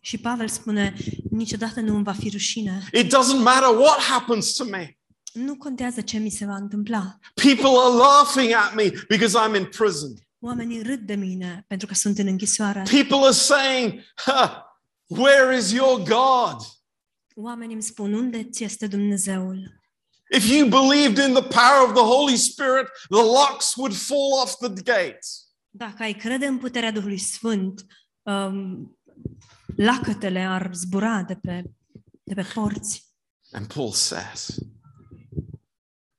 Și Pavel spune, niciodată nu îmi va fi rușine. It doesn't matter what happens to me. Nu contează ce mi se va întâmpla. People are laughing at me because I'm in prison. Oamenii râd de mine pentru că sunt în închisoare. People are saying, "Ha, Where is your God? Oamenii îmi spun, unde ți este Dumnezeul? If you believed in the power of the Holy Spirit, the locks would fall off the gates. Dacă ai crede în puterea Duhului Sfânt, um, lacătele ar zbura de pe, de pe porți. And Paul says,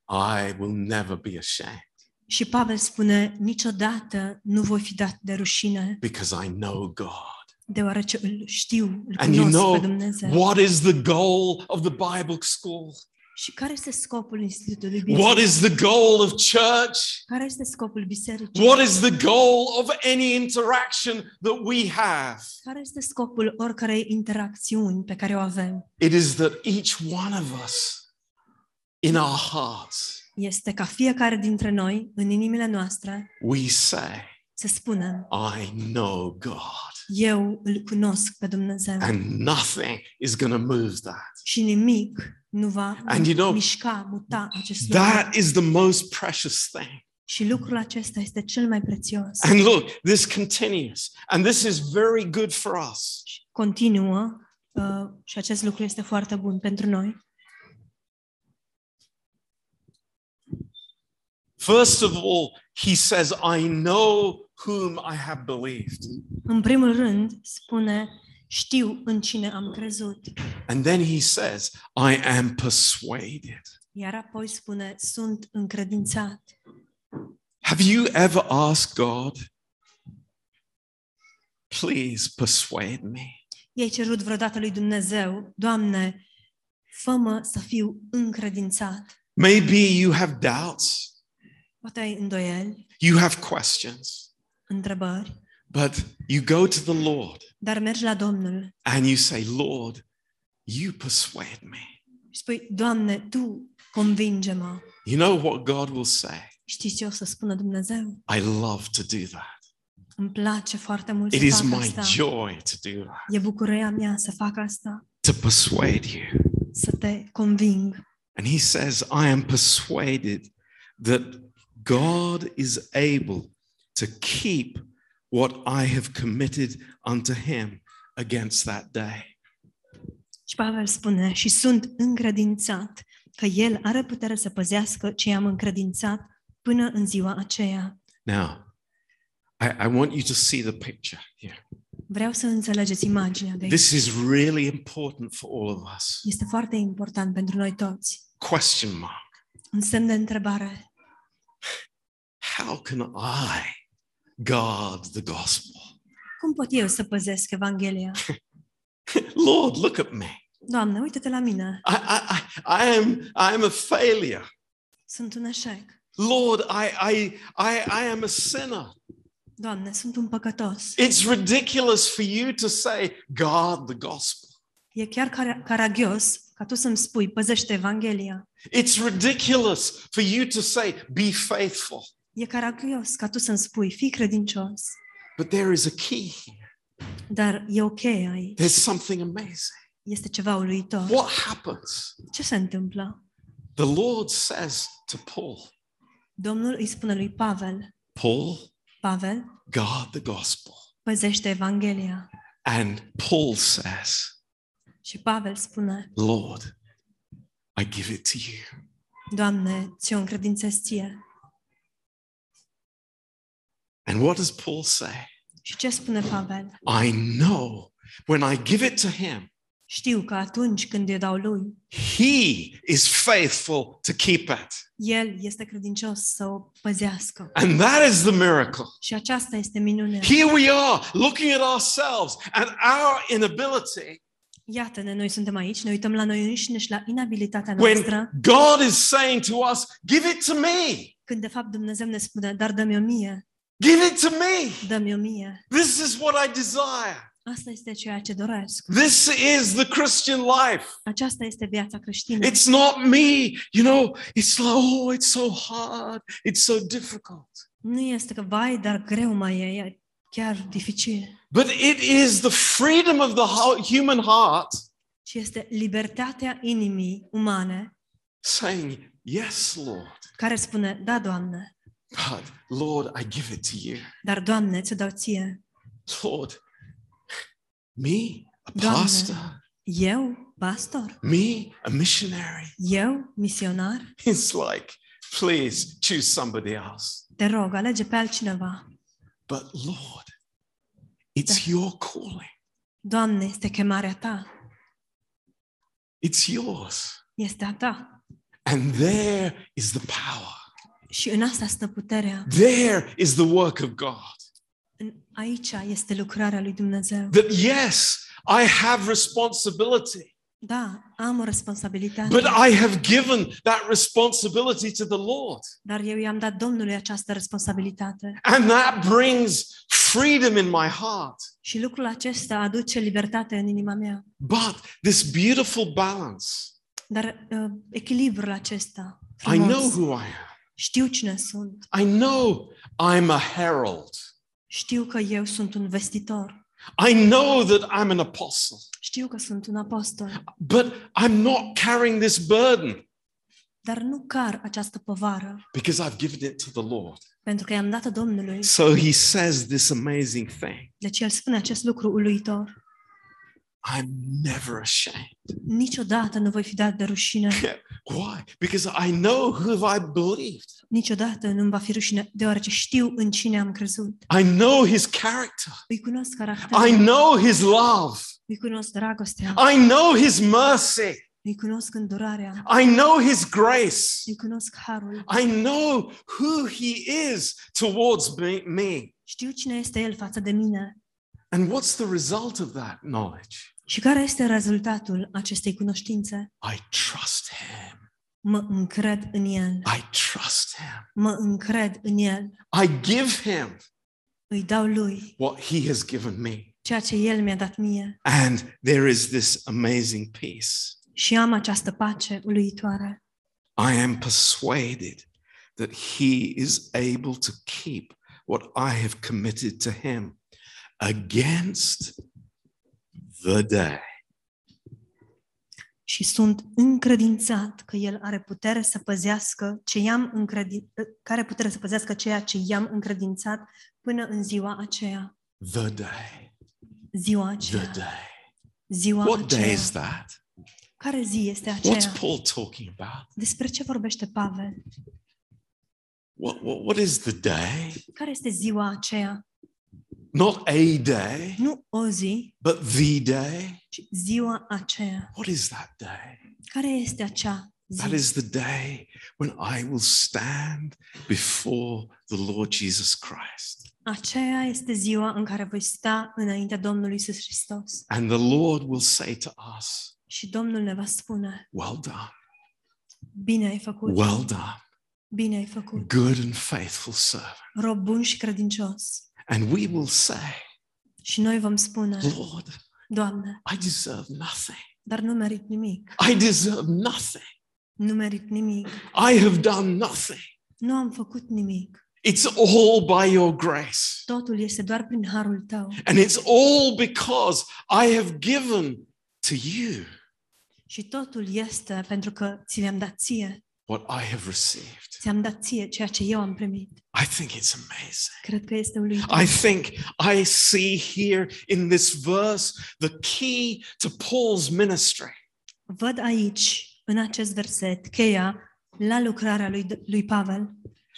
I will never be ashamed Și Pavel spune, niciodată nu voi fi dat de rușine, because I know God. deoarece îl știu, îl And you cunosc know pe Dumnezeu. what is the goal of the Bible school? Și care este scopul Institutului Biblic? What is the goal of church? Care este scopul bisericii? What is the goal of any interaction that we have? Care este scopul oricărei interacțiuni pe care o avem? It is that each one of us in our hearts, Este ca fiecare dintre noi, în inimile noastre, we say, să spunem, I know God. eu îl cunosc pe Dumnezeu And nothing is going to move that. și nimic nu va And you know, mișca, muta acest lucru. That is the most precious thing. Și lucrul acesta este cel mai prețios. And look, this continues. And this is very good for us. Continuă uh, și acest lucru este foarte bun pentru noi. First of all, he says, I know whom I have believed. În primul rând, spune, știu în cine am crezut. And then he says, I am persuaded. Iar apoi spune, sunt încredințat. Have you ever asked God, please persuade me? I-ai cerut vreodată lui Dumnezeu, Doamne, fă-mă să fiu încredințat. Maybe you have doubts, Poate ai îndoieli, you have questions, întrebări, but you go to the Lord dar mergi la Domnul and you say, Lord, you persuade me. și spui, Doamne, Tu convinge-mă. You know what God will say? Știi ce o să spună Dumnezeu? I love to do that. Îmi place foarte mult It să is fac my asta. joy to do that, E bucuria mea să fac asta, to persuade you. să te conving. And he says, I am persuaded that God is able to keep what I have committed unto him against that day. Și Pavel spune, și sunt încredințat că El are putere să păzească ce am încredințat până în ziua aceea. Now, I, I want you to see the picture here. Vreau să înțelegeți imaginea de aici. This is really important for all of us. Este foarte important pentru noi toți. Question mark. Un semn de întrebare. How can I guard the gospel? Cum pot eu să păzesc Evanghelia? Lord, look at me. Doamne, uite-te la mine. I, I, I, I am I am a failure. Sunt un eșec. Lord, I, I, I, I am a sinner. Doamne, sunt un păcătos. It's ridiculous for you to say, guard the gospel. E chiar car- caragios ca tu să-mi spui, păzește Evanghelia. It's ridiculous for you to say, be faithful. E caragios ca tu să-mi spui, fii credincios. But there is a key here. Dar e ok aici. There's something amazing. Este ceva uluitor. What happens? Ce se întâmplă? The Lord says to Paul, Domnul îi spune lui Pavel, Paul, Pavel guard the gospel. păzește Evanghelia. And Paul says, Și Pavel spune, Lord, I give it to you. Doamne, ți-o încredințez ție. And what does Paul say? Și ce spune Pavel? I know when I give it to him, Știu că atunci când îi dau lui, he is faithful to keep it. el este credincios să o păzească. And that is the miracle. Și aceasta este minunea. Here we are looking at ourselves and our inability Iată-ne, noi suntem aici, ne uităm la noi înșine și la inabilitatea when noastră, God is saying to us, Give it to me. când de fapt Dumnezeu ne spune, dar dă-mi o mie, Give it to me. dă-mi o mie. This is what I desire. Asta este ceea ce doresc. This is the Christian life. Aceasta este viața creștină. It's not me, you know, it's like, oh, it's so hard, it's so difficult. Nu este că, vai, dar greu mai e, e chiar dificil. But it is the freedom of the hu- human heart Ci este libertatea inimii umane saying, Yes, Lord, care spune, da, Doamne, but Lord, I give it to you. dar, Doamne, ți-o dau ție. Lord, me, a Doamne. pastor, Eu, pastor? me, a missionary. Eu, misionar? It's like, please choose somebody else. Te rog, alege pe altcineva. But Lord, it's your calling, Doamne, este chemarea ta. it's yours. Este a ta. And there is the power. Și în asta stă puterea. There is the work of God. În, aici este lucrarea lui Dumnezeu. That yes, I have responsibility, Da, am o responsabilitate, but I have given that responsibility to the Lord. dar eu i-am dat Domnului această responsabilitate. And that brings freedom in my heart. Și lucrul acesta aduce libertate în inima mea. But this beautiful balance, Dar uh, echilibrul acesta, I know frumos, who I am. Știu cine sunt, I know I'm a herald. știu că eu sunt un vestitor, I know that I'm an apostle, știu că sunt un apostol, but I'm not carrying this burden dar nu car această povară, because I've given it to the Lord. pentru că i-am dat-o Domnului. So he says this amazing thing Deci el spune acest lucru uluitor. I'm never ashamed. Niciodată nu voi fi dat de rușine, Why? Because I know who I believed. niciodată nu-mi va fi rușine, deoarece știu în cine am crezut. I know his character. Îi cunosc caracterul, I know his love. îi cunosc dragostea, I know his mercy. îi cunosc îndurarea, I know his grace. îi cunosc harul. I know who he is towards me. me. Știu cine este el față de mine. And what's the result of that knowledge? Și care este rezultatul acestei cunoștințe? I trust him. Mă încred în el. I trust him. Mă încred în el. I give him Îi dau lui what he has given me. ceea ce el mi-a dat mie. And there is this amazing peace. Și am această pace uluitoare. I am persuaded that he is able to keep what I have committed to him against the day. Și sunt încredințat că el are putere să păzească ce i-am încredin... care putere să păzească ceea ce i-am încredințat până în ziua aceea. The day. Ziua The aceea. day. Ziua What day aceea. is that? Care zi este What's aceea? Paul talking about? Despre ce vorbește Pavel? What, what, what is the day? Care este ziua aceea? Not a day, Nu o zi, but the day. ci ziua aceea. What is that day? Care este acea That zi? is the day when I will stand before the Lord Jesus Christ. Aceea este ziua în care voi sta înaintea Domnului Isus Hristos. And the Lord will say to us, Și Domnul ne va spune, Well done, bine ai făcut, well done, bine ai făcut, good and faithful servant. rob bun și credincios. And we will say, Și noi vom spune, Lord, Doamne, I deserve nothing. dar nu merit nimic, I deserve nothing. nu merit nimic, I have done nothing. nu am făcut nimic. It's all by your grace. Totul este doar prin harul tău And it's all because I have given to you. și totul este pentru că ți le-am dat ție. what I have received. Ți-am dat ție ceea ce eu am primit. I think it's amazing. Cred că este uluitor. I think I see here in this verse the key to Paul's ministry. Văd aici, în acest verset, cheia la lucrarea lui, lui Pavel.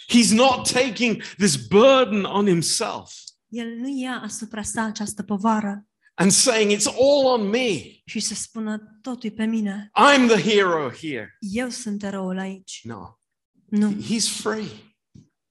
He's not taking this burden on himself El nu ia asupra sa această povară and saying, It's all on me. și să spună totul pe mine. I'm the hero here. Eu sunt eroul aici. No, Nu, he's free,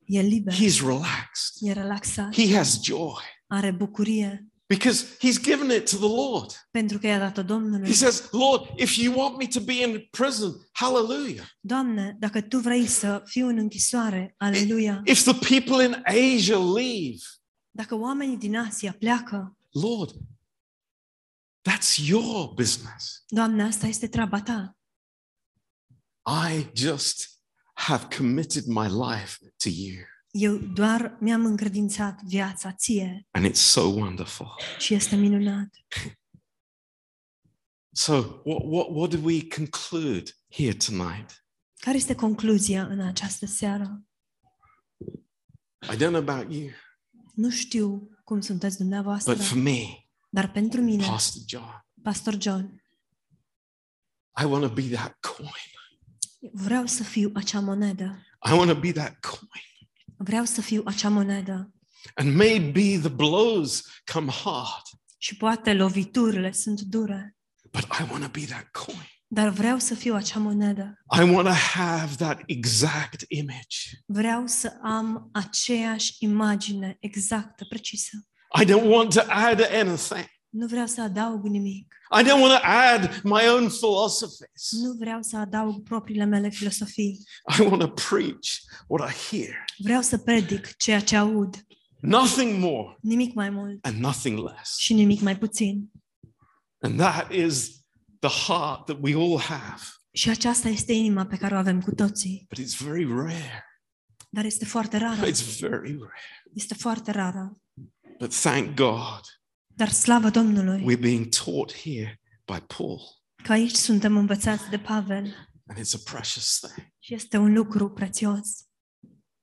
e liber, he's relaxed, e relaxat, he has joy are bucurie because he's given it to the Lord. pentru că i-a dat-o Domnului. He says, Lord, if you want me to be in prison, hallelujah. Doamne, dacă Tu vrei să fiu în închisoare, aleluia. If the people in Asia leave, Dacă oamenii din Asia pleacă, Lord, that's your business. Doamne, asta este treaba Ta. I just have committed my life to you. Eu doar mi-am încredințat viața ție And it's so wonderful. și este minunat. So, what, what, what do we conclude here tonight? Care este concluzia în această seară? I don't know about you, Nu știu cum sunteți dumneavoastră, but for me, dar pentru mine, Pastor John, Pastor John, I want to be that coin. Vreau să fiu acea monedă. I want to be that coin. Vreau să fiu acea monedă. And maybe the blows come hard, Și poate loviturile sunt dure, but I want to be that coin. dar vreau să fiu acea monedă. I want to have that exact image. Vreau să am aceeași imagine exactă, precisă. I don't want to add anything. Nu vreau să adaug nimic. I don't want to add my own philosophies. Nu vreau să adaug propriile mele filosofii. I want to preach what I hear. Vreau să predic ceea ce aud. Nothing more Nimic mai mult and nothing less. și nimic mai puțin. And that is the heart that we all have. Și aceasta este inima pe care o avem cu toții. But it's very rare. Dar este foarte rară. It's very rare. Este foarte rară. But thank God Dar slavă Domnului we're being taught here by Paul. că aici suntem învățați de Pavel And it's a precious thing. și este un lucru prețios.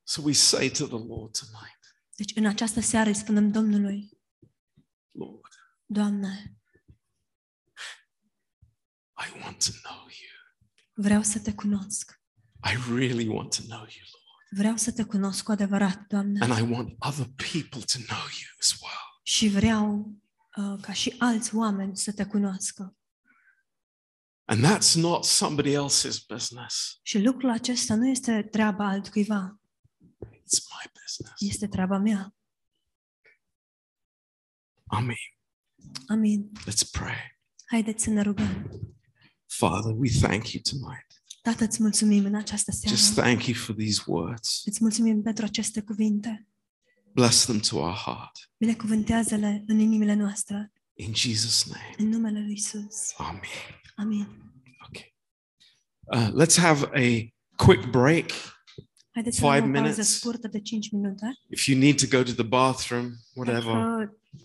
So we say to the Lord tonight, Deci în această seară îi spunem Domnului, Lord, Doamne, I want to know you. vreau să te cunosc. I really want to know you, Lord. Vreau să te cunosc cu adevărat, Doamne. And I want other people to know you as well. Și vreau uh, ca și alți oameni să te cunoască. And that's not somebody else's business. Și lucrul acesta nu este treaba altcuiva, It's my business. este treaba mea. Amen. Amin. Let's pray. Haideți să ne rugăm. Father, we thank you tonight. Tată, îți mulțumim în această Just seară. thank you for these words. Îți mulțumim pentru aceste cuvinte. Bless them to our heart. Binecuvântează-le în inimile noastre, In Jesus' name. în numele Lui Isus. Amen. Amin. Okay. Uh, let's have a quick break. Haideți Five minutes. scurtă de 5 minute. If you need to go to the bathroom, whatever.